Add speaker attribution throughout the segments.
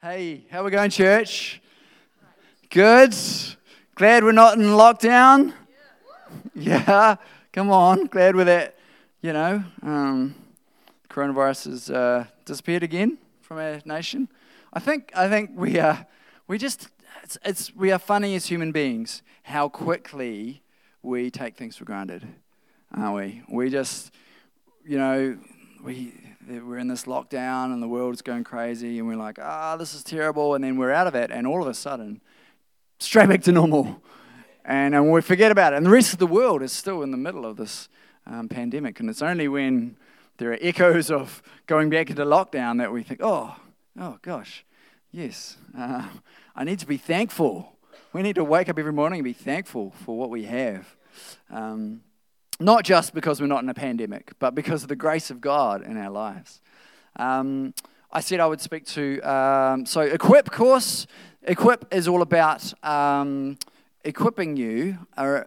Speaker 1: Hey, how we going, church? Good. Glad we're not in lockdown. Yeah, come on. Glad we're that. You know, um, coronavirus has uh, disappeared again from our nation. I think. I think we are. We just. It's, it's. We are funny as human beings. How quickly we take things for granted, aren't we? We just. You know, we we're in this lockdown and the world's going crazy and we're like, ah, this is terrible. And then we're out of it and all of a sudden, straight back to normal. And, and we forget about it. And the rest of the world is still in the middle of this um, pandemic. And it's only when there are echoes of going back into lockdown that we think, oh, oh gosh, yes, uh, I need to be thankful. We need to wake up every morning and be thankful for what we have. Um, not just because we're not in a pandemic, but because of the grace of God in our lives. Um, I said I would speak to, um, so Equip course. Equip is all about um, equipping you, because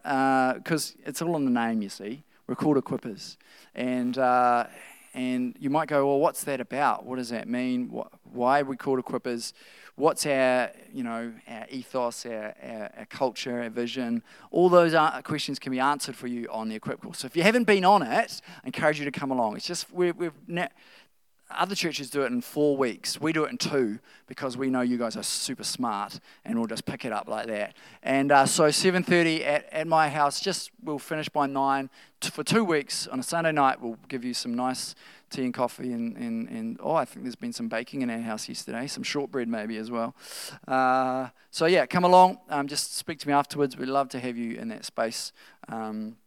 Speaker 1: uh, it's all in the name, you see. We're called equippers. And, uh, and you might go, well, what's that about? What does that mean? Why are we called equippers? What's our, you know, our ethos, our, our, our culture, our vision. All those questions can be answered for you on the Equip course. So if you haven't been on it, I encourage you to come along. It's just, we we've, other churches do it in four weeks. We do it in two because we know you guys are super smart and we'll just pick it up like that. And uh, so 7.30 at, at my house, just we'll finish by 9. For two weeks on a Sunday night, we'll give you some nice tea and coffee and, and, and oh, I think there's been some baking in our house yesterday, some shortbread maybe as well. Uh, so yeah, come along. Um, just speak to me afterwards. We'd love to have you in that space. Um,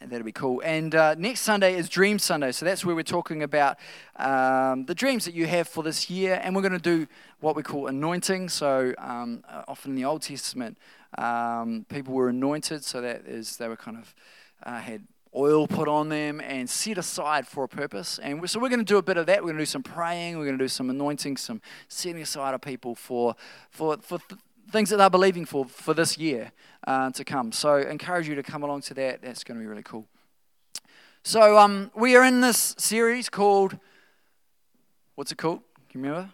Speaker 1: that'll be cool. And uh, next Sunday is Dream Sunday. So that's where we're talking about um, the dreams that you have for this year. And we're going to do what we call anointing. So um, uh, often in the Old Testament, um, people were anointed. So that is, they were kind of uh, had oil put on them and set aside for a purpose. And so we're going to do a bit of that. We're going to do some praying. We're going to do some anointing, some setting aside of people for, for, for th- things that they're believing for for this year uh, to come. So encourage you to come along to that. That's going to be really cool. So um, we are in this series called, what's it called? Can you remember?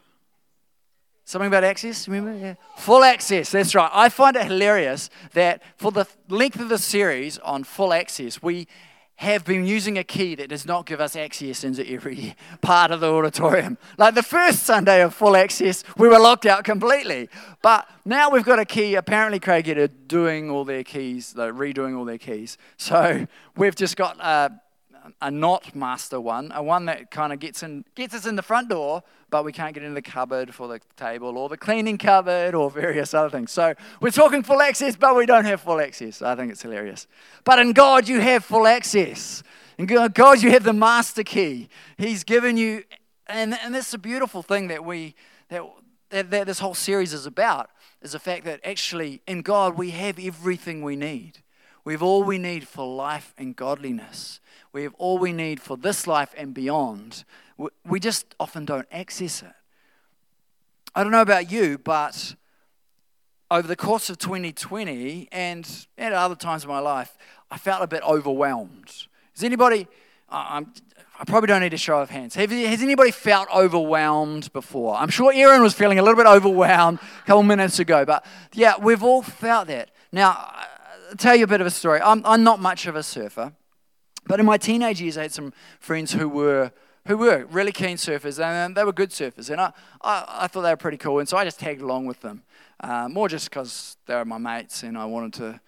Speaker 1: Something about access, remember? Yeah. Full access, that's right. I find it hilarious that for the length of the series on full access, we have been using a key that does not give us access into every part of the auditorium. Like the first Sunday of full access, we were locked out completely. But now we've got a key. Apparently, Craig are doing all their keys, like redoing all their keys. So we've just got a, a not master one, a one that kind of gets in, gets us in the front door, but we can't get into the cupboard for the table or the cleaning cupboard or various other things. So we're talking full access, but we don't have full access. I think it's hilarious. But in God, you have full access. In God, you have the master key. He's given you, and, and that's a beautiful thing that we, that, that, that this whole series is about, is the fact that actually in God, we have everything we need. We have all we need for life and godliness. We have all we need for this life and beyond we just often don't access it. I don't know about you, but over the course of 2020 and at other times in my life, I felt a bit overwhelmed. Is anybody, I'm, I probably don't need a show of hands. Has anybody felt overwhelmed before? I'm sure Aaron was feeling a little bit overwhelmed a couple minutes ago, but yeah, we've all felt that. Now, tell you a bit of a story. I'm, I'm not much of a surfer, but in my teenage years, I had some friends who were who were really keen surfers, and they were good surfers, and I, I, I thought they were pretty cool, and so I just tagged along with them, uh, more just because they were my mates, and I wanted to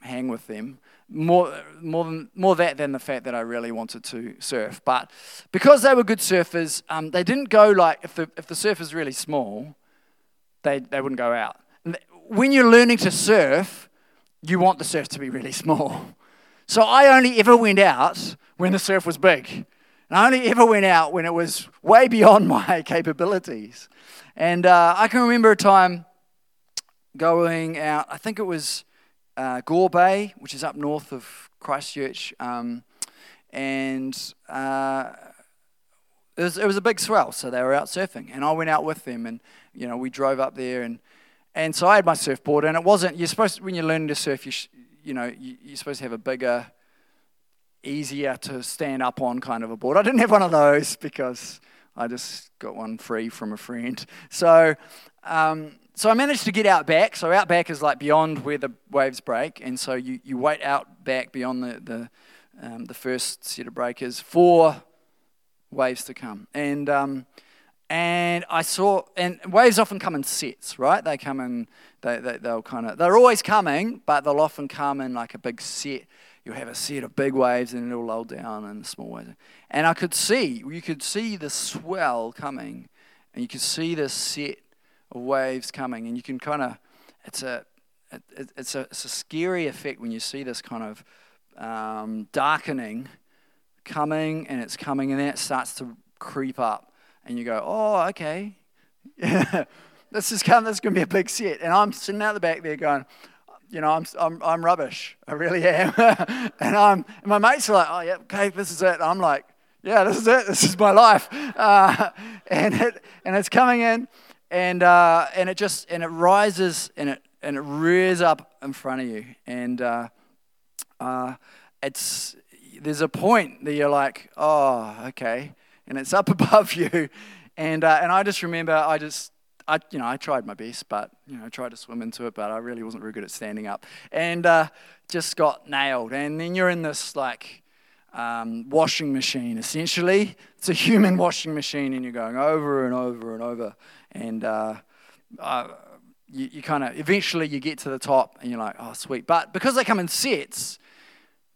Speaker 1: hang with them. More, more than more that than the fact that I really wanted to surf, but because they were good surfers, um, they didn't go like if the if the surf is really small, they they wouldn't go out. When you're learning to surf, you want the surf to be really small. So I only ever went out when the surf was big. And I only ever went out when it was way beyond my capabilities. And uh, I can remember a time going out, I think it was uh, Gore Bay, which is up north of Christchurch. Um, and uh, it, was, it was a big swell, so they were out surfing. And I went out with them, and, you know, we drove up there. And, and so I had my surfboard, and it wasn't, you're supposed to, when you're learning to surf, you, sh, you know, you, you're supposed to have a bigger easier to stand up on kind of a board. I didn't have one of those because I just got one free from a friend. So, um, so I managed to get out back. So out back is like beyond where the waves break, and so you, you wait out back beyond the the, um, the first set of breakers for waves to come. And um, and I saw, and waves often come in sets, right? They come in, they, they, they'll kind of, they're always coming, but they'll often come in like a big set. You'll have a set of big waves and it'll lull down and small waves. And I could see, you could see the swell coming, and you could see this set of waves coming, and you can kind of, it's a, it, it's, a, it's a scary effect when you see this kind of um, darkening coming, and it's coming, and then it starts to creep up and you go, oh, okay. this is coming, this is going to be a big set. And I'm sitting out the back there going, you know, I'm, I'm, I'm rubbish. I really am. and, I'm, and my mates are like, oh, yeah, okay, this is it. I'm like, yeah, this is it. This is my life. Uh, and, it, and it's coming in, and, uh, and it just, and it rises, and it, and it rears up in front of you. And uh, uh it's, there's a point that you're like, oh, okay and it's up above you. And, uh, and I just remember, I just, I, you know, I tried my best, but, you know, I tried to swim into it, but I really wasn't very good at standing up. And uh, just got nailed. And then you're in this, like, um, washing machine, essentially. It's a human washing machine, and you're going over and over and over. And uh, you, you kind of, eventually you get to the top, and you're like, oh, sweet. But because they come in sets,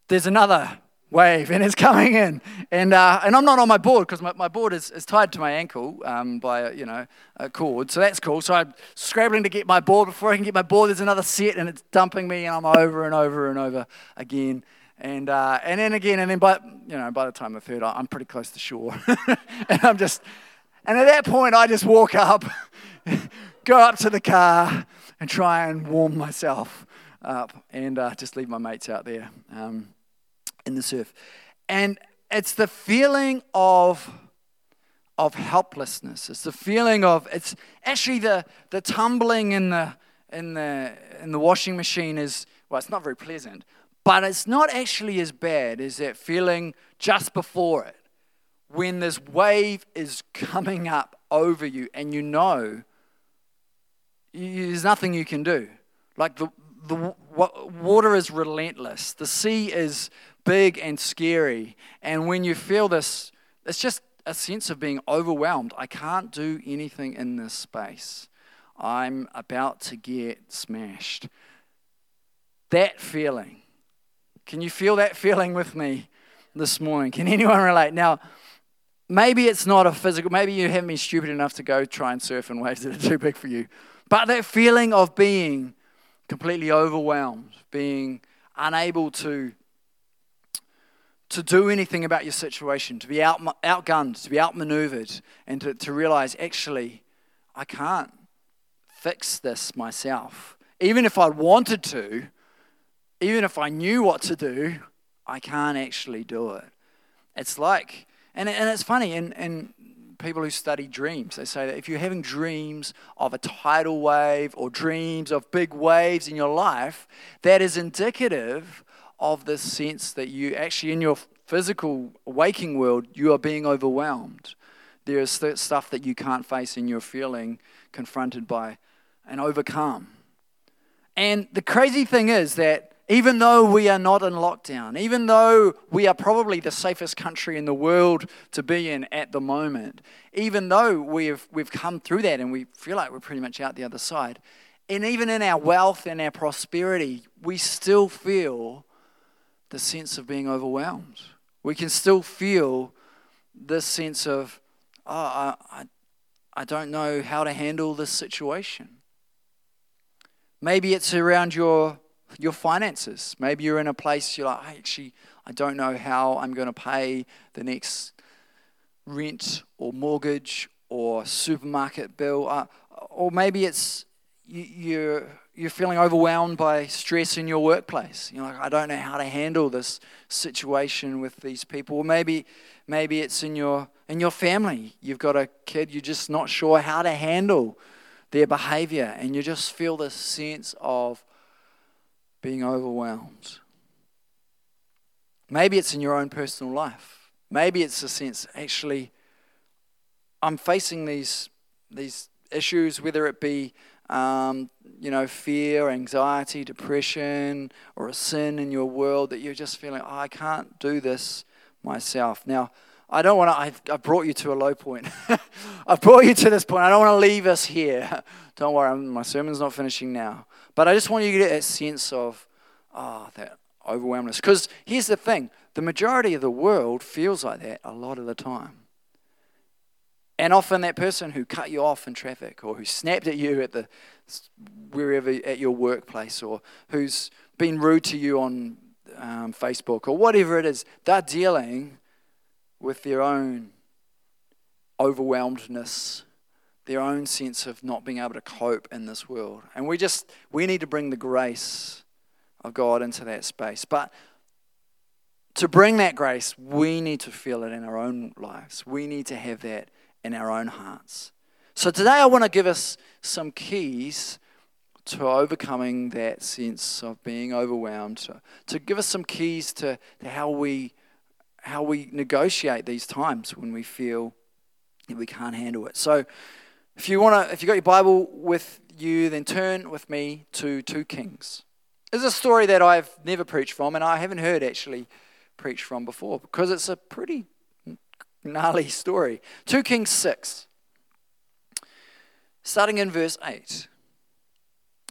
Speaker 1: there's another wave and it's coming in. And uh, and i'm not on my board because my, my board is, is tied to my ankle um, by you know a cord so that's cool. So i'm scrambling to get my board. Before i can get my board there's another set and it's dumping me and i'm over and over and over again. And uh, and then again and then by you know by the time the third i'm pretty close to shore. And i'm just and at that point i just walk up go up to the car and try and warm myself up and uh, just leave my mates out there. Um, in the surf. And it's the feeling of, of helplessness. It's the feeling of, it's actually the, the tumbling in the, in, the, in the washing machine is, well, it's not very pleasant, but it's not actually as bad as that feeling just before it when this wave is coming up over you and you know there's nothing you can do. Like the, the water is relentless, the sea is big and scary. And when you feel this, it's just a sense of being overwhelmed. I can't do anything in this space. I'm about to get smashed. That feeling. Can you feel that feeling with me this morning? Can anyone relate? Now, maybe it's not a physical, maybe you haven't been stupid enough to go try and surf in waves that are too big for you. But that feeling of being completely overwhelmed, being unable to to do anything about your situation, to be out, outgunned, to be outmaneuvered, and to, to realize actually, I can't fix this myself. Even if I wanted to, even if I knew what to do, I can't actually do it. It's like, and, and it's funny, and, and people who study dreams, they say that if you're having dreams of a tidal wave or dreams of big waves in your life, that is indicative of this sense that you actually, in your physical waking world, you are being overwhelmed. There is stuff that you can't face and you're feeling confronted by and overcome. And the crazy thing is that even though we are not in lockdown, even though we are probably the safest country in the world to be in at the moment, even though we've, we've come through that and we feel like we're pretty much out the other side, and even in our wealth and our prosperity, we still feel the sense of being overwhelmed. We can still feel this sense of, oh, I, I, I don't know how to handle this situation. Maybe it's around your, your finances. Maybe you're in a place you're like, I actually, I don't know how I'm going to pay the next rent or mortgage or supermarket bill. Uh, or maybe it's you, you're you're feeling overwhelmed by stress in your workplace. You're like, I don't know how to handle this situation with these people. Or maybe, maybe it's in your in your family. You've got a kid, you're just not sure how to handle their behavior, and you just feel this sense of being overwhelmed. Maybe it's in your own personal life. Maybe it's a sense, actually, I'm facing these these issues, whether it be um, you know fear, anxiety, depression, or a sin in your world that you're just feeling, oh, I can't do this myself. Now, I don't want to. I've, I've brought you to a low point. I've brought you to this point. I don't want to leave us here. Don't worry, my sermon's not finishing now. But I just want you to get that sense of, ah, oh, that overwhelmness. Because here's the thing the majority of the world feels like that a lot of the time. And often that person who cut you off in traffic or who snapped at you at the wherever at your workplace or who's been rude to you on um, Facebook or whatever it is, they're dealing with their own overwhelmedness, their own sense of not being able to cope in this world. And we just we need to bring the grace of God into that space. But to bring that grace, we need to feel it in our own lives. We need to have that in our own hearts. So today I want to give us some keys to overcoming that sense of being overwhelmed, to, to give us some keys to, to how we how we negotiate these times when we feel that we can't handle it. So if you want to if you got your Bible with you, then turn with me to 2 Kings. It's a story that I've never preached from and I haven't heard actually preached from before because it's a pretty gnarly story. 2 Kings 6, starting in verse 8.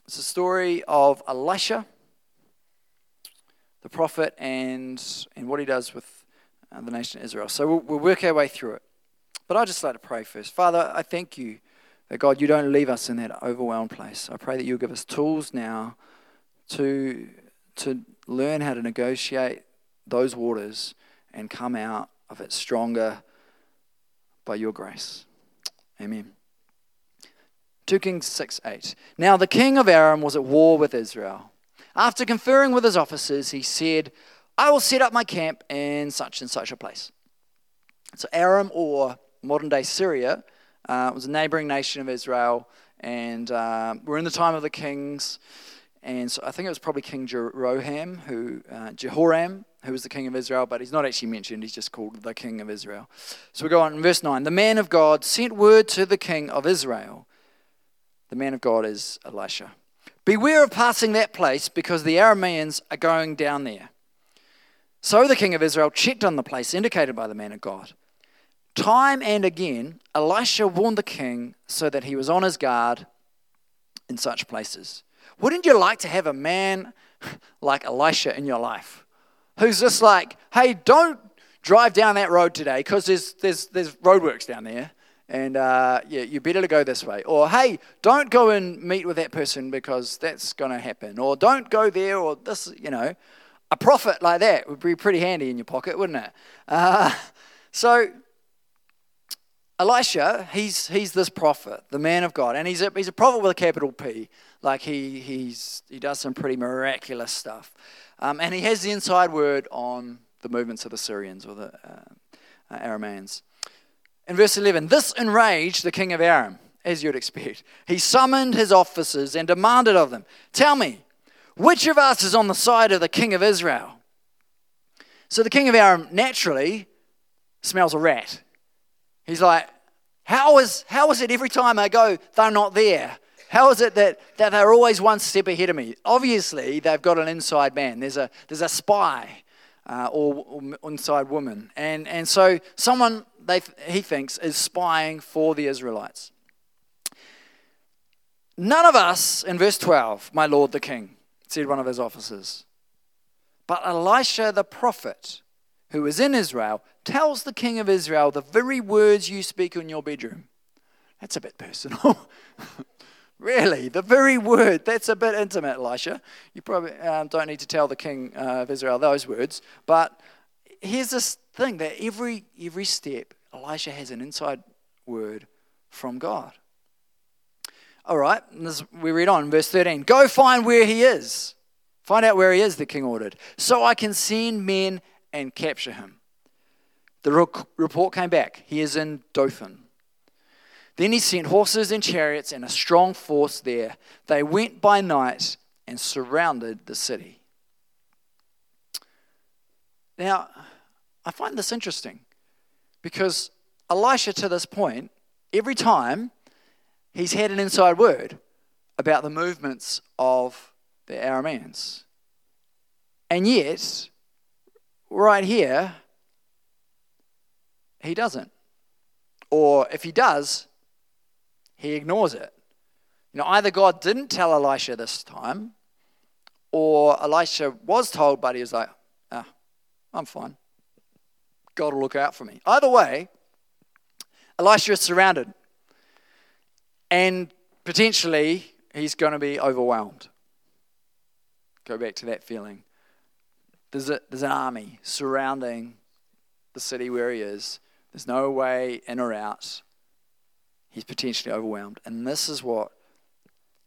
Speaker 1: It's a story of Elisha, the prophet, and, and what he does with uh, the nation of Israel. So we'll, we'll work our way through it. But I'd just like to pray first. Father, I thank you that, God, you don't leave us in that overwhelmed place. I pray that you'll give us tools now to, to learn how to negotiate those waters and come out of it stronger by your grace. Amen. 2 Kings 6 8. Now the king of Aram was at war with Israel. After conferring with his officers, he said, I will set up my camp in such and such a place. So, Aram, or modern day Syria, uh, was a neighboring nation of Israel, and uh, we're in the time of the kings. And so I think it was probably King Jehoram, who uh, Jehoram, who was the king of Israel, but he's not actually mentioned. He's just called the king of Israel. So we go on in verse nine. The man of God sent word to the king of Israel. The man of God is Elisha. Beware of passing that place because the Arameans are going down there. So the king of Israel checked on the place indicated by the man of God. Time and again, Elisha warned the king so that he was on his guard in such places. Wouldn't you like to have a man like Elisha in your life who's just like, hey, don't drive down that road today because there's, there's, there's roadworks down there and uh, yeah, you better to go this way. Or hey, don't go and meet with that person because that's going to happen. Or don't go there. Or this, you know, a prophet like that would be pretty handy in your pocket, wouldn't it? Uh, so Elisha, he's he's this prophet, the man of God, and he's a, he's a prophet with a capital P. Like he, he's, he does some pretty miraculous stuff. Um, and he has the inside word on the movements of the Syrians or the uh, uh, Arameans. In verse 11, this enraged the king of Aram, as you'd expect. He summoned his officers and demanded of them, Tell me, which of us is on the side of the king of Israel? So the king of Aram naturally smells a rat. He's like, how is, how is it every time I go, they're not there? How is it that, that they're always one step ahead of me? Obviously, they've got an inside man. There's a, there's a spy uh, or, or, inside woman. And, and so someone they, he thinks is spying for the Israelites. None of us, in verse 12, my lord the king, said one of his officers. But Elisha the prophet, who is in Israel, tells the king of Israel the very words you speak in your bedroom. That's a bit personal. Really, the very word. That's a bit intimate, Elisha. You probably um, don't need to tell the king uh, of Israel those words. But here's this thing that every, every step, Elisha has an inside word from God. All right, this, we read on, verse 13. Go find where he is. Find out where he is, the king ordered, so I can send men and capture him. The report came back. He is in Dothan. Then he sent horses and chariots and a strong force there. They went by night and surrounded the city. Now, I find this interesting because Elisha, to this point, every time he's had an inside word about the movements of the Arameans. And yet, right here, he doesn't. Or if he does, he ignores it. You know, either God didn't tell Elisha this time, or Elisha was told, but he was like, ah, I'm fine. God will look out for me. Either way, Elisha is surrounded. And potentially, he's going to be overwhelmed. Go back to that feeling. There's, a, there's an army surrounding the city where he is. There's no way in or out. He's potentially overwhelmed. And this is what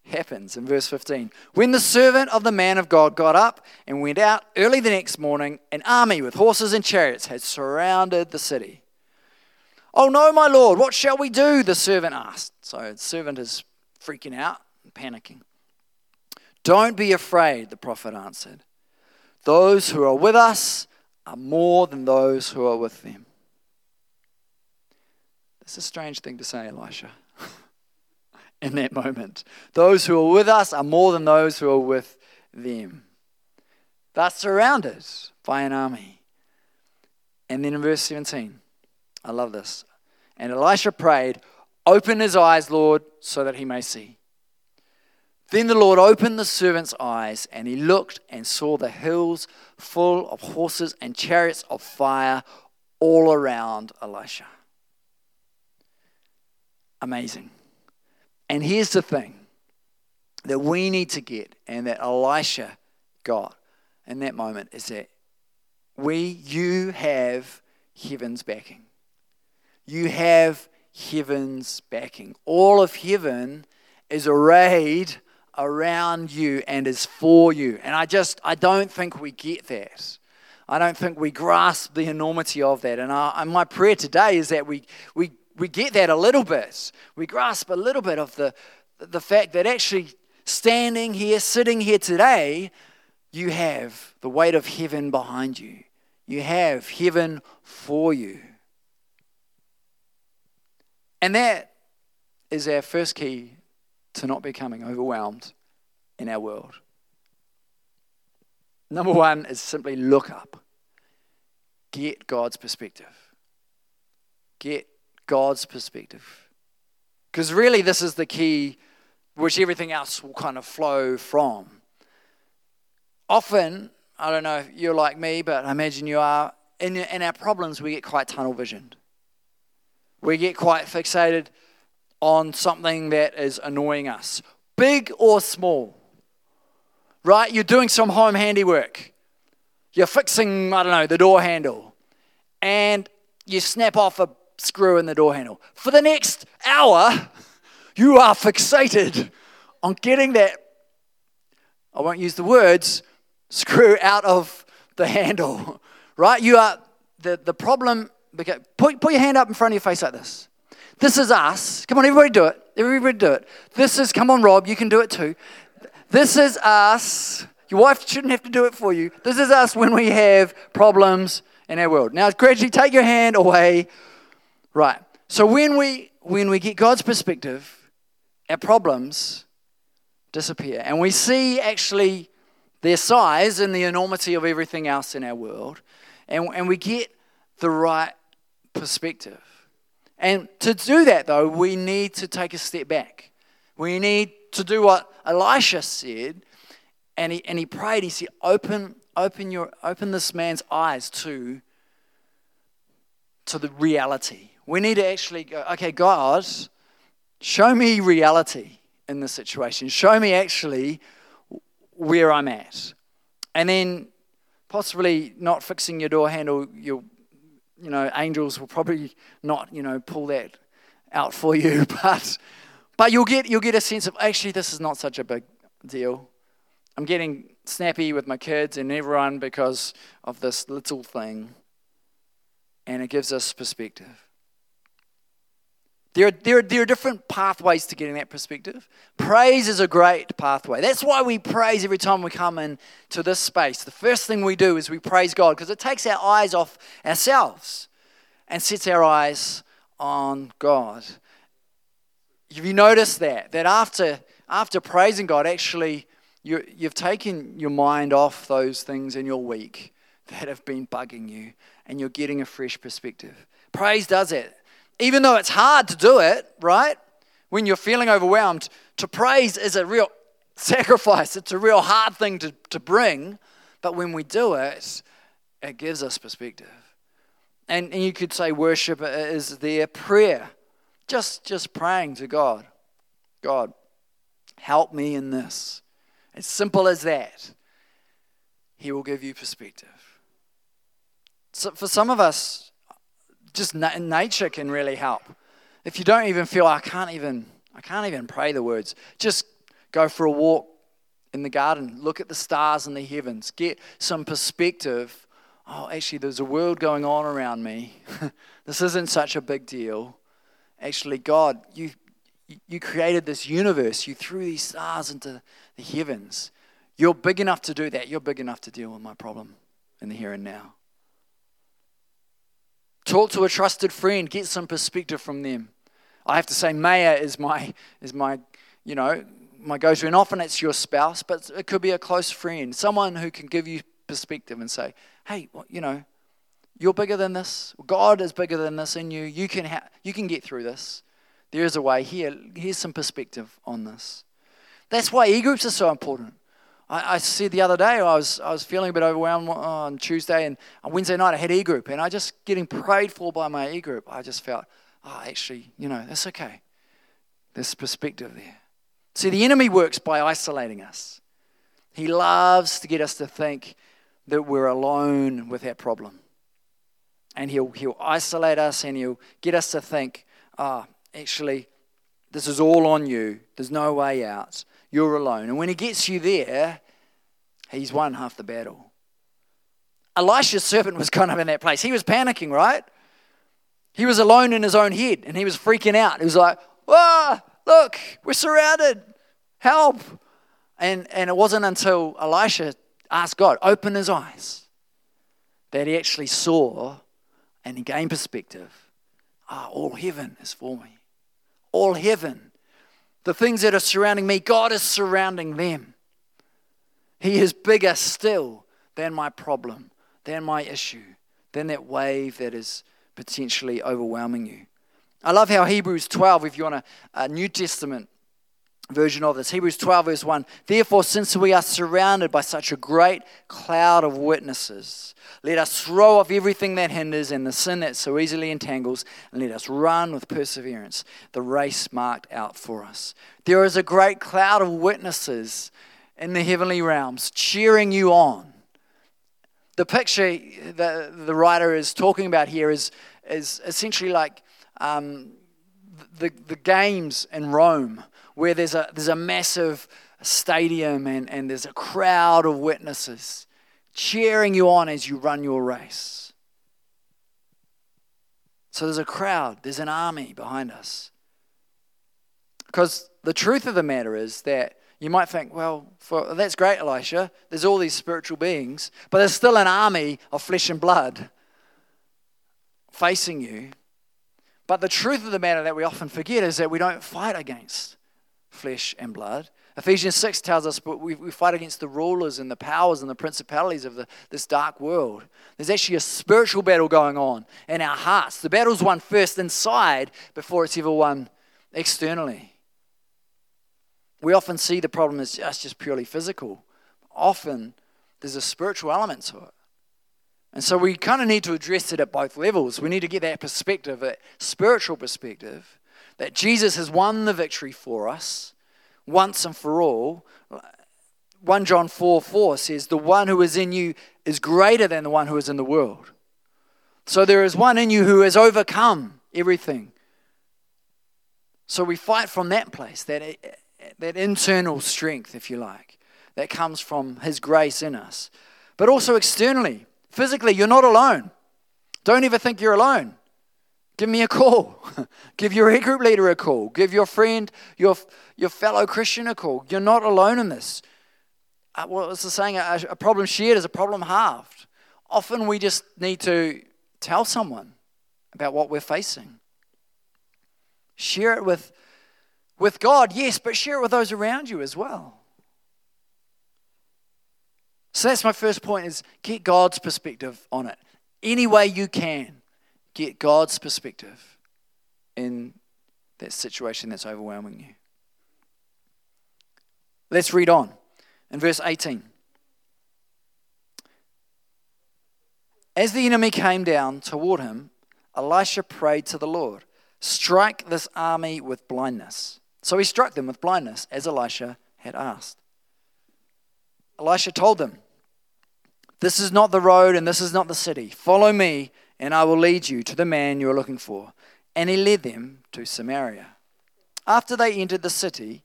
Speaker 1: happens in verse 15. When the servant of the man of God got up and went out early the next morning, an army with horses and chariots had surrounded the city. Oh no, my lord, what shall we do? The servant asked. So the servant is freaking out and panicking. Don't be afraid, the prophet answered. Those who are with us are more than those who are with them. That's a strange thing to say, Elisha, in that moment. Those who are with us are more than those who are with them. They're surrounded by an army. And then in verse 17, I love this. And Elisha prayed, Open his eyes, Lord, so that he may see. Then the Lord opened the servant's eyes, and he looked and saw the hills full of horses and chariots of fire all around Elisha. Amazing. And here's the thing that we need to get, and that Elisha got in that moment, is that we, you have heaven's backing. You have heaven's backing. All of heaven is arrayed around you and is for you. And I just, I don't think we get that. I don't think we grasp the enormity of that. And, I, and my prayer today is that we, we, we get that a little bit. We grasp a little bit of the, the fact that actually standing here, sitting here today, you have the weight of heaven behind you. You have heaven for you. And that is our first key to not becoming overwhelmed in our world. Number one is simply look up. Get God's perspective. Get God's perspective. Because really, this is the key which everything else will kind of flow from. Often, I don't know if you're like me, but I imagine you are, in, in our problems, we get quite tunnel visioned. We get quite fixated on something that is annoying us, big or small. Right? You're doing some home handiwork. You're fixing, I don't know, the door handle. And you snap off a screw in the door handle. For the next hour, you are fixated on getting that, I won't use the words, screw out of the handle. Right? You are, the, the problem, put, put your hand up in front of your face like this. This is us. Come on, everybody do it. Everybody do it. This is, come on, Rob, you can do it too. This is us. Your wife shouldn't have to do it for you. This is us when we have problems in our world. Now, gradually take your hand away. Right. So when we when we get God's perspective, our problems disappear, and we see actually their size and the enormity of everything else in our world, and, and we get the right perspective. And to do that, though, we need to take a step back. We need to do what Elisha said, and he, and he prayed. He said, open, open, your, open this man's eyes to, to the reality. We need to actually go, okay, God, show me reality in this situation. Show me actually where I'm at. And then possibly not fixing your door handle, you'll you know, angels will probably not, you know, pull that out for you, but but you'll get you'll get a sense of actually this is not such a big deal. I'm getting snappy with my kids and everyone because of this little thing. And it gives us perspective. There are, there, are, there are different pathways to getting that perspective. Praise is a great pathway. That's why we praise every time we come into this space. The first thing we do is we praise God because it takes our eyes off ourselves and sets our eyes on God. have you noticed that? That after, after praising God, actually, you, you've taken your mind off those things in your week that have been bugging you, and you're getting a fresh perspective. Praise does it. Even though it's hard to do it, right? When you're feeling overwhelmed, to praise is a real sacrifice. It's a real hard thing to, to bring, but when we do it, it gives us perspective. And, and you could say worship is their prayer. Just, just praying to God. God, help me in this. As simple as that. He will give you perspective. So for some of us, just na- nature can really help. If you don't even feel I can't even I can't even pray the words, just go for a walk in the garden, look at the stars in the heavens, get some perspective. Oh, actually, there's a world going on around me. this isn't such a big deal. Actually, God, you, you created this universe. You threw these stars into the heavens. You're big enough to do that. You're big enough to deal with my problem in the here and now. Talk to a trusted friend, get some perspective from them. I have to say, Maya is my, is my you know, my go to. And often it's your spouse, but it could be a close friend, someone who can give you perspective and say, hey, well, you know, you're bigger than this. God is bigger than this in you. You can, ha- you can get through this. There is a way. Here, here's some perspective on this. That's why e groups are so important. I, I the other day I was, I was feeling a bit overwhelmed on Tuesday, and on Wednesday night I had e group, and I just getting prayed for by my e group. I just felt, oh, actually, you know, that's okay. There's perspective there. See, the enemy works by isolating us. He loves to get us to think that we're alone with that problem. And he'll, he'll isolate us and he'll get us to think, ah, oh, actually, this is all on you. There's no way out. You're alone. And when he gets you there, he's won half the battle. Elisha's servant was kind of in that place. He was panicking, right? He was alone in his own head and he was freaking out. He was like, ah, look, we're surrounded. Help. And, and it wasn't until Elisha asked God, open his eyes, that he actually saw and he gained perspective. Ah, all heaven is for me. All heaven. The things that are surrounding me, God is surrounding them. He is bigger still than my problem, than my issue, than that wave that is potentially overwhelming you. I love how Hebrews 12, if you want a, a New Testament version of this. Hebrews 12, verse 1. Therefore, since we are surrounded by such a great cloud of witnesses, let us throw off everything that hinders and the sin that so easily entangles, and let us run with perseverance the race marked out for us. There is a great cloud of witnesses in the heavenly realms cheering you on. The picture that the writer is talking about here is, is essentially like um, the, the games in Rome where there's a, there's a massive stadium and, and there's a crowd of witnesses cheering you on as you run your race. So there's a crowd, there's an army behind us. Because the truth of the matter is that you might think, well, for, that's great, Elisha. There's all these spiritual beings, but there's still an army of flesh and blood facing you. But the truth of the matter that we often forget is that we don't fight against flesh and blood. Ephesians 6 tells us but we, we fight against the rulers and the powers and the principalities of the, this dark world. There's actually a spiritual battle going on in our hearts. The battle's won first inside before it's ever won externally. We often see the problem as just, just purely physical. Often there's a spiritual element to it. And so we kind of need to address it at both levels. We need to get that perspective, that spiritual perspective, that Jesus has won the victory for us once and for all. 1 John 4 4 says, The one who is in you is greater than the one who is in the world. So there is one in you who has overcome everything. So we fight from that place, that, that internal strength, if you like, that comes from His grace in us. But also externally, physically, you're not alone. Don't ever think you're alone. Give me a call. Give your e group leader a call. Give your friend, your, your fellow Christian a call. You're not alone in this. Uh, what was the saying? A, a problem shared is a problem halved. Often we just need to tell someone about what we're facing. Share it with with God, yes, but share it with those around you as well. So that's my first point is get God's perspective on it. Any way you can, get God's perspective in that situation that's overwhelming you. Let's read on in verse 18. As the enemy came down toward him, Elisha prayed to the Lord, Strike this army with blindness. So he struck them with blindness, as Elisha had asked. Elisha told them, This is not the road and this is not the city. Follow me, and I will lead you to the man you are looking for. And he led them to Samaria. After they entered the city,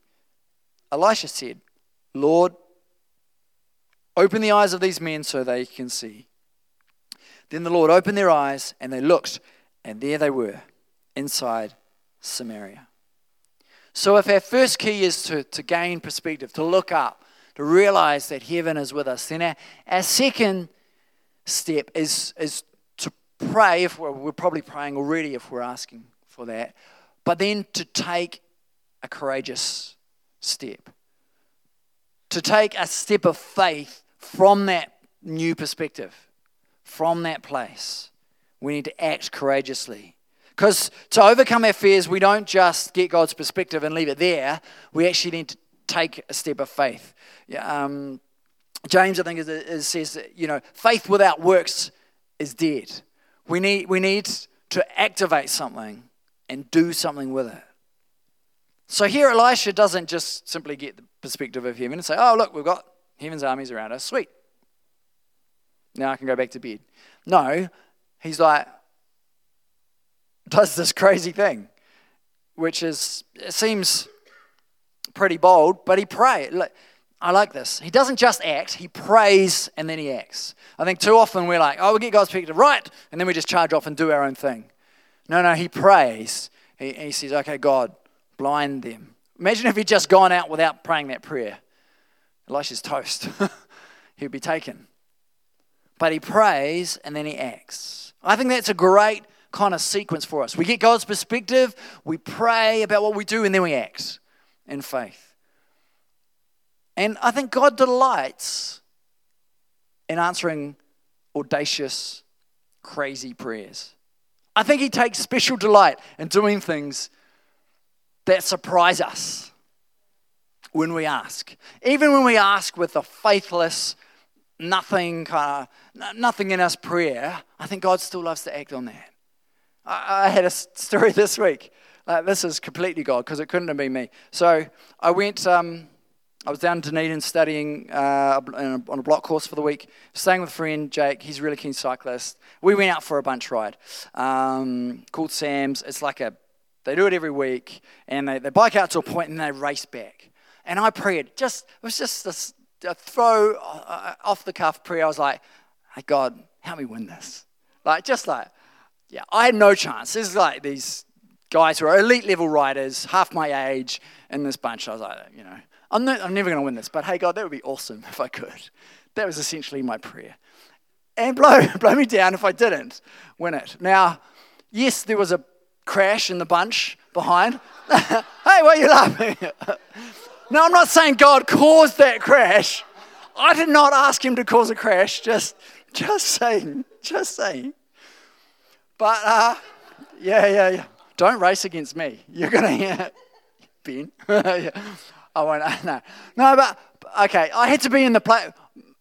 Speaker 1: Elisha said, Lord, open the eyes of these men so they can see. Then the Lord opened their eyes, and they looked, and there they were, inside Samaria. So, if our first key is to, to gain perspective, to look up, to realize that heaven is with us, then our, our second step is, is pray. If we're, we're probably praying already if we're asking for that, but then to take a courageous step. To take a step of faith from that new perspective, from that place. We need to act courageously. Because to overcome our fears, we don't just get God's perspective and leave it there. We actually need to take a step of faith. Um, James, I think, is, is, says, you know, faith without works is dead. We need, we need to activate something and do something with it. So here, Elisha doesn't just simply get the perspective of heaven and say, oh, look, we've got heaven's armies around us. Sweet. Now I can go back to bed. No, he's like, does this crazy thing, which is, it seems pretty bold, but he prays. I like this. He doesn't just act, he prays and then he acts. I think too often we're like, oh, we get God's perspective right, and then we just charge off and do our own thing. No, no, he prays. He, he says, okay, God, blind them. Imagine if he'd just gone out without praying that prayer. Elisha's toast. He'd be taken. But he prays and then he acts. I think that's a great kind of sequence for us. We get God's perspective, we pray about what we do, and then we act in faith. And I think God delights in answering audacious, crazy prayers. I think He takes special delight in doing things that surprise us when we ask. Even when we ask with a faithless, nothing kind of, nothing in us prayer, I think God still loves to act on that. I, had a story this week. Uh, this is completely God because it couldn't have been me. So I went. Um, I was down in Dunedin studying uh, on a block course for the week, staying with a friend, Jake. He's a really keen cyclist. We went out for a bunch ride um, called Sam's. It's like a, they do it every week, and they, they bike out to a point and then they race back. And I prayed, just, it was just a, a throw uh, off the cuff prayer. I was like, hey, God, help me win this. Like, just like, yeah, I had no chance. This is like these guys who are elite level riders, half my age, in this bunch. I was like, you know, I'm, I'm never going to win this, but hey, God, that would be awesome if I could. That was essentially my prayer. And blow, blow me down if I didn't win it. Now, yes, there was a crash in the bunch behind. hey, why are you laughing? now, I'm not saying God caused that crash. I did not ask him to cause a crash. Just, just saying, just saying. But uh, yeah, yeah, yeah. Don't race against me. You're gonna hear Ben. yeah. I won't. No, no. But okay, I had to be in the play.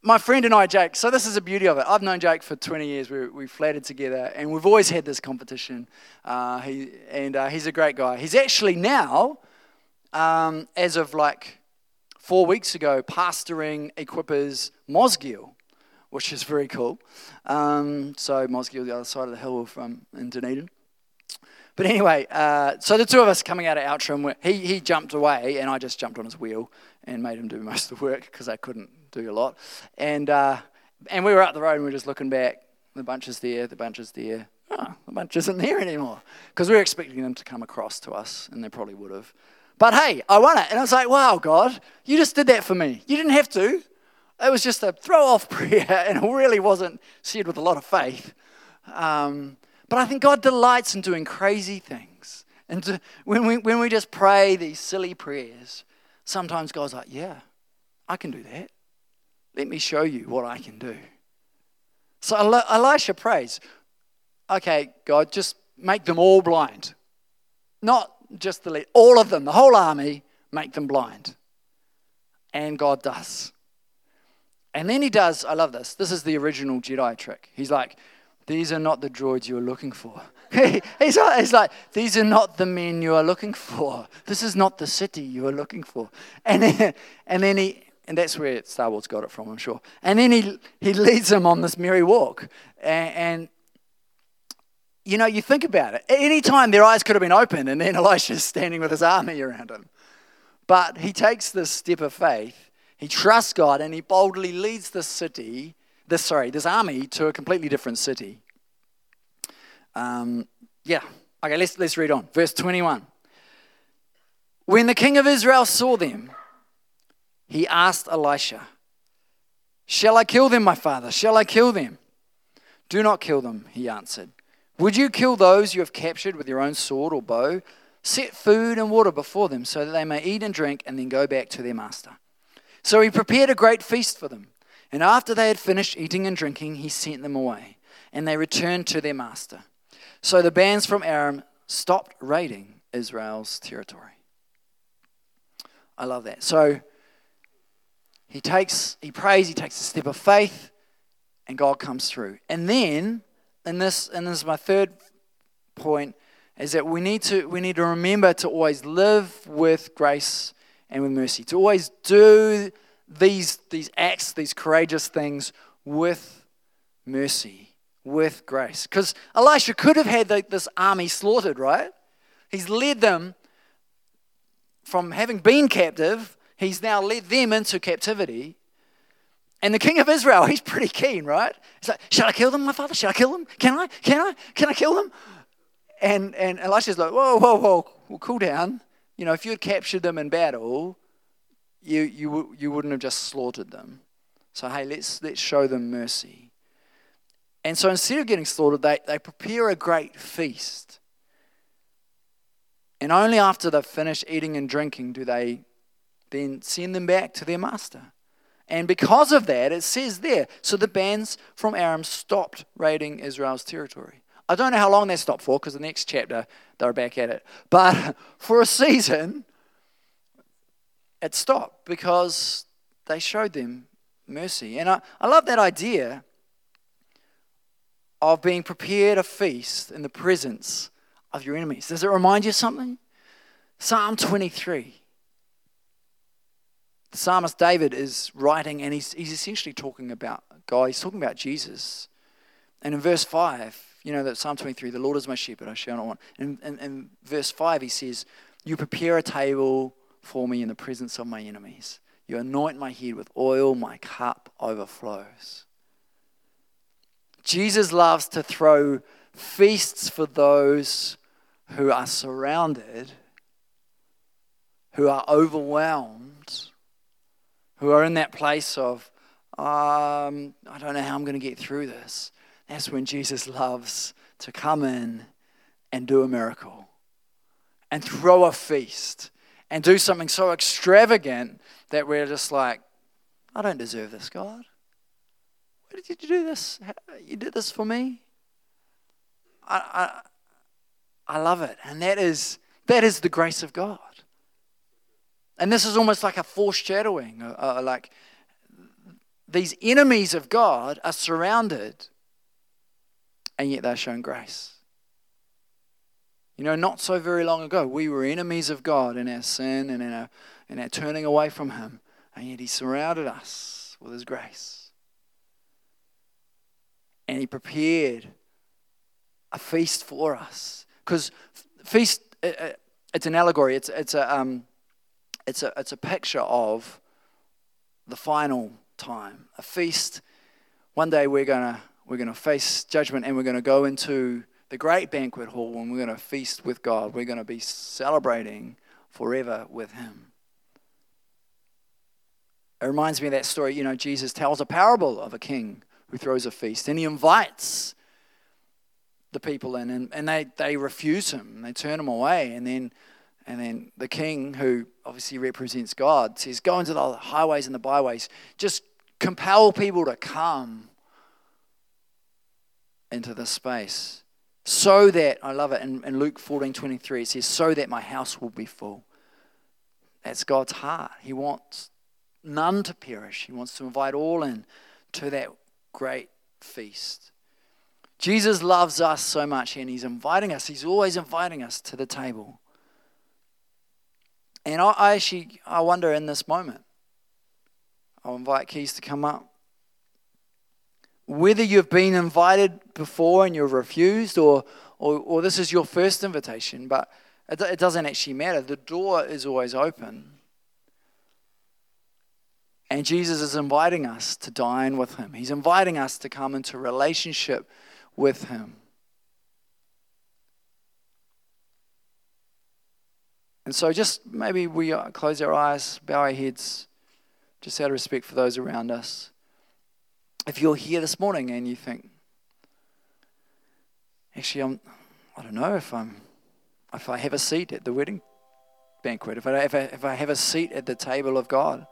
Speaker 1: My friend and I, Jake. So this is the beauty of it. I've known Jake for 20 years. We we flatted together, and we've always had this competition. Uh, he and uh, he's a great guy. He's actually now, um, as of like four weeks ago, pastoring Equippers Mosgiel which is very cool. Um, so Mosgiel, the other side of the hill from in Dunedin. But anyway, uh, so the two of us coming out of Outram, he, he jumped away and I just jumped on his wheel and made him do most of the work because I couldn't do a lot. And, uh, and we were up the road and we were just looking back. The bunch is there, the bunch is there. Oh, the bunch isn't there anymore because we were expecting them to come across to us and they probably would have. But hey, I won it. And I was like, wow, God, you just did that for me. You didn't have to. It was just a throw off prayer, and it really wasn't said with a lot of faith. Um, but I think God delights in doing crazy things And to, when, we, when we just pray these silly prayers, sometimes God's like, yeah, I can do that. Let me show you what I can do. So Elisha prays, okay, God, just make them all blind. Not just the lead, all of them, the whole army, make them blind. And God does. And then he does, I love this. This is the original Jedi trick. He's like, these are not the droids you are looking for. he's, like, he's like, these are not the men you are looking for. This is not the city you are looking for. And then, and then he, and that's where Star Wars got it from, I'm sure. And then he, he leads them on this merry walk. And, and you know, you think about it. Any time their eyes could have been opened, and then Elisha's standing with his army around him. But he takes this step of faith. He trusts God, and he boldly leads the city, this sorry, this army to a completely different city. Um, yeah. Okay, let's let's read on. Verse 21. When the king of Israel saw them, he asked Elisha, Shall I kill them, my father? Shall I kill them? Do not kill them, he answered. Would you kill those you have captured with your own sword or bow? Set food and water before them so that they may eat and drink and then go back to their master. So he prepared a great feast for them. And after they had finished eating and drinking, he sent them away. And they returned to their master. So the bands from Aram stopped raiding Israel's territory. I love that. So he takes, he prays, he takes a step of faith, and God comes through. And then and this and this is my third point is that we need to we need to remember to always live with grace and with mercy to always do these these acts these courageous things with mercy with grace because elisha could have had this army slaughtered right he's led them from having been captive he's now led them into captivity and the king of Israel, he's pretty keen, right? He's like, Shall I kill them, my father? Shall I kill them? Can I? Can I? Can I kill them? And, and Elisha's like, Whoa, whoa, whoa, well, cool down. You know, if you had captured them in battle, you, you, you wouldn't have just slaughtered them. So, hey, let's, let's show them mercy. And so instead of getting slaughtered, they, they prepare a great feast. And only after they've finished eating and drinking do they then send them back to their master. And because of that, it says there, so the bands from Aram stopped raiding Israel's territory. I don't know how long they stopped for because the next chapter they're back at it. But for a season, it stopped because they showed them mercy. And I, I love that idea of being prepared a feast in the presence of your enemies. Does it remind you of something? Psalm 23 the psalmist David is writing and he's, he's essentially talking about God. He's talking about Jesus. And in verse 5, you know that Psalm 23, the Lord is my shepherd, I shall not want. And in, in, verse 5, he says, You prepare a table for me in the presence of my enemies. You anoint my head with oil, my cup overflows. Jesus loves to throw feasts for those who are surrounded, who are overwhelmed who are in that place of, um, I don't know how I'm going to get through this. That's when Jesus loves to come in and do a miracle and throw a feast and do something so extravagant that we're just like, I don't deserve this, God. Why did you do this? You did this for me? I, I, I love it. And that is, that is the grace of God. And this is almost like a foreshadowing, uh, uh, like these enemies of God are surrounded, and yet they're shown grace. You know, not so very long ago, we were enemies of God in our sin and in our, in our turning away from Him, and yet He surrounded us with His grace. And He prepared a feast for us. Because feast, it's an allegory, it's, it's a. Um, it's a, it's a picture of the final time, a feast. One day we're going to we're to face judgment and we're going to go into the great banquet hall and we're going to feast with God. We're going to be celebrating forever with Him. It reminds me of that story. You know, Jesus tells a parable of a king who throws a feast and he invites the people in, and, and they, they refuse him. and They turn him away. And then, and then the king, who obviously represents God, says, Go into the highways and the byways. Just compel people to come into this space. So that, I love it, in, in Luke 14 23, it says, So that my house will be full. That's God's heart. He wants none to perish, He wants to invite all in to that great feast. Jesus loves us so much and He's inviting us, He's always inviting us to the table. And I, I actually I wonder in this moment, I'll invite Keys to come up. Whether you've been invited before and you're refused, or, or, or this is your first invitation, but it, it doesn't actually matter. The door is always open. And Jesus is inviting us to dine with Him. He's inviting us to come into relationship with Him. And so, just maybe we uh, close our eyes, bow our heads, just out of respect for those around us. If you're here this morning and you think, actually, I'm, I don't know if I'm, if I have a seat at the wedding banquet, if I, if I, if I have a seat at the table of God.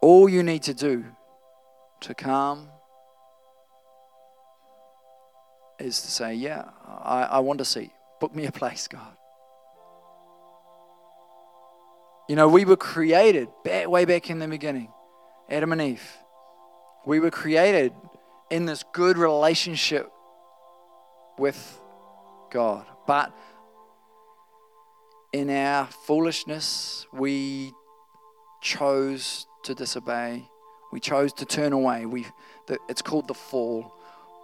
Speaker 1: All you need to do to come is to say, Yeah, I, I want a seat. Book me a place, God. You know, we were created back, way back in the beginning, Adam and Eve. We were created in this good relationship with God. But in our foolishness, we chose to disobey. We chose to turn away. We, the, it's called the fall.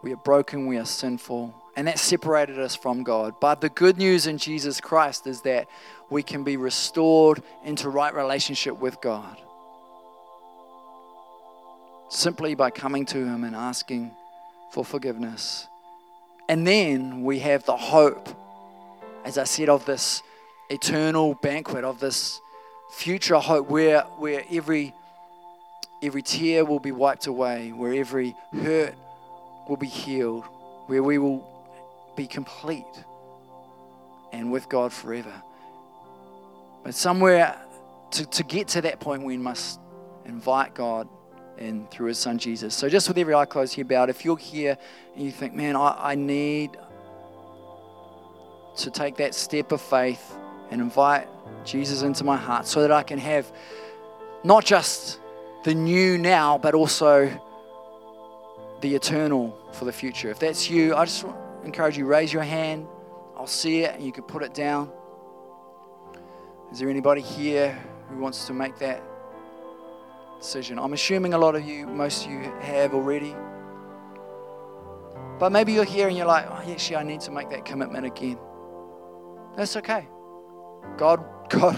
Speaker 1: We are broken, we are sinful, and that separated us from God. But the good news in Jesus Christ is that we can be restored into right relationship with God simply by coming to Him and asking for forgiveness. And then we have the hope, as I said, of this eternal banquet, of this future hope where, where every, every tear will be wiped away, where every hurt will be healed, where we will be complete and with God forever. But somewhere to, to get to that point, we must invite God in through His Son Jesus. So, just with every eye closed here, bowed, if you're here and you think, man, I, I need to take that step of faith and invite Jesus into my heart so that I can have not just the new now, but also the eternal for the future. If that's you, I just encourage you raise your hand. I'll see it and you can put it down. Is there anybody here who wants to make that decision? I'm assuming a lot of you, most of you have already. But maybe you're here and you're like, oh, actually, I need to make that commitment again. That's okay. God, God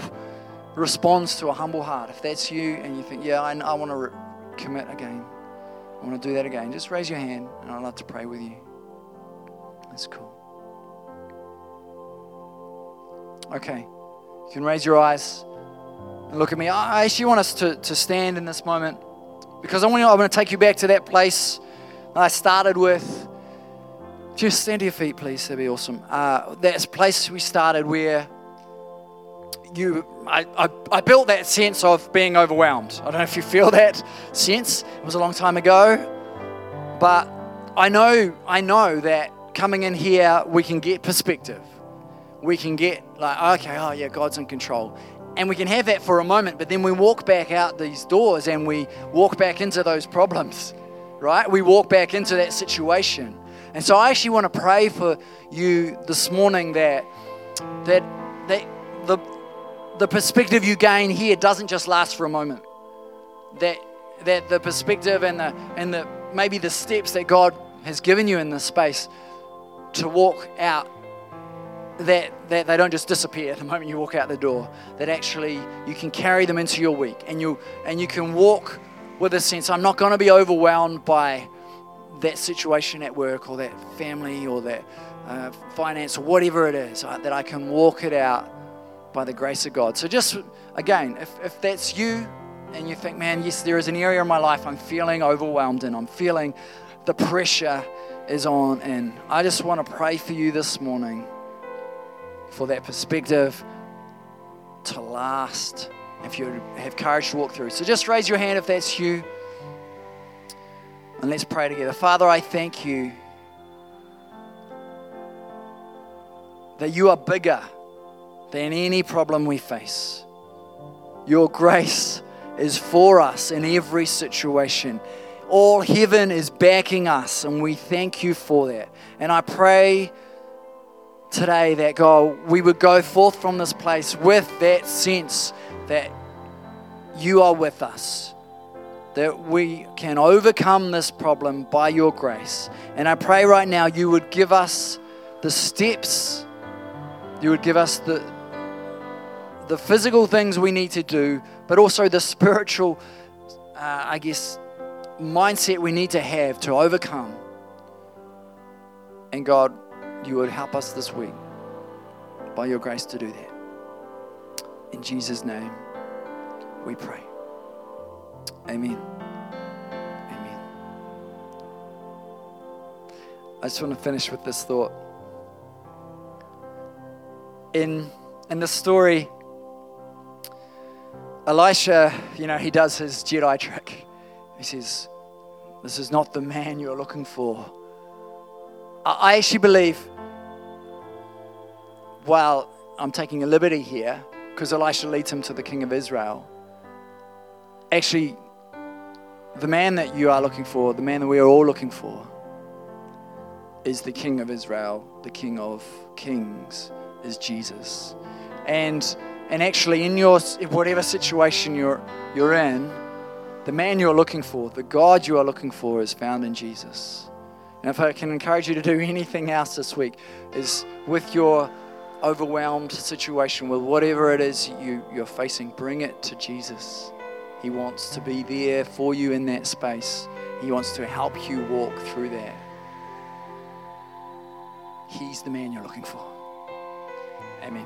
Speaker 1: responds to a humble heart. If that's you and you think, yeah, I, I want to re- commit again, I want to do that again, just raise your hand and I'd love to pray with you. That's cool. Okay. You can raise your eyes and look at me. I actually want us to, to stand in this moment because I want, to, I want to take you back to that place that I started with. Just stand to your feet, please. That'd be awesome. Uh, that's place we started where you, I, I, I built that sense of being overwhelmed. I don't know if you feel that sense. It was a long time ago, but I know, I know that coming in here, we can get perspective. We can get like, okay, oh yeah, God's in control. And we can have that for a moment, but then we walk back out these doors and we walk back into those problems, right? We walk back into that situation. And so I actually want to pray for you this morning that that that the the perspective you gain here doesn't just last for a moment. That that the perspective and the and the maybe the steps that God has given you in this space to walk out that, that they don't just disappear the moment you walk out the door that actually you can carry them into your week and you and you can walk with a sense i'm not going to be overwhelmed by that situation at work or that family or that uh, finance or whatever it is uh, that i can walk it out by the grace of god so just again if, if that's you and you think man yes there is an area in my life i'm feeling overwhelmed and i'm feeling the pressure is on. And I just want to pray for you this morning for that perspective to last if you have courage to walk through. So just raise your hand if that's you. And let's pray together. Father, I thank you that you are bigger than any problem we face. Your grace is for us in every situation. All heaven is backing us, and we thank you for that. And I pray today that God, we would go forth from this place with that sense that you are with us, that we can overcome this problem by your grace. And I pray right now you would give us the steps, you would give us the, the physical things we need to do, but also the spiritual, uh, I guess, mindset we need to have to overcome. And God, you would help us this week by your grace to do that. In Jesus' name, we pray. Amen. Amen. I just want to finish with this thought. In, in the story, Elisha, you know, he does his Jedi trick. He says, This is not the man you're looking for. I actually believe, while I'm taking a liberty here, because Elisha leads him to the king of Israel, actually, the man that you are looking for, the man that we are all looking for, is the king of Israel, the king of kings, is Jesus. And and actually, in your whatever situation you're, you're in, the man you're looking for, the God you are looking for, is found in Jesus. And if I can encourage you to do anything else this week, is with your overwhelmed situation, with whatever it is you, you're facing, bring it to Jesus. He wants to be there for you in that space, He wants to help you walk through that. He's the man you're looking for. Amen.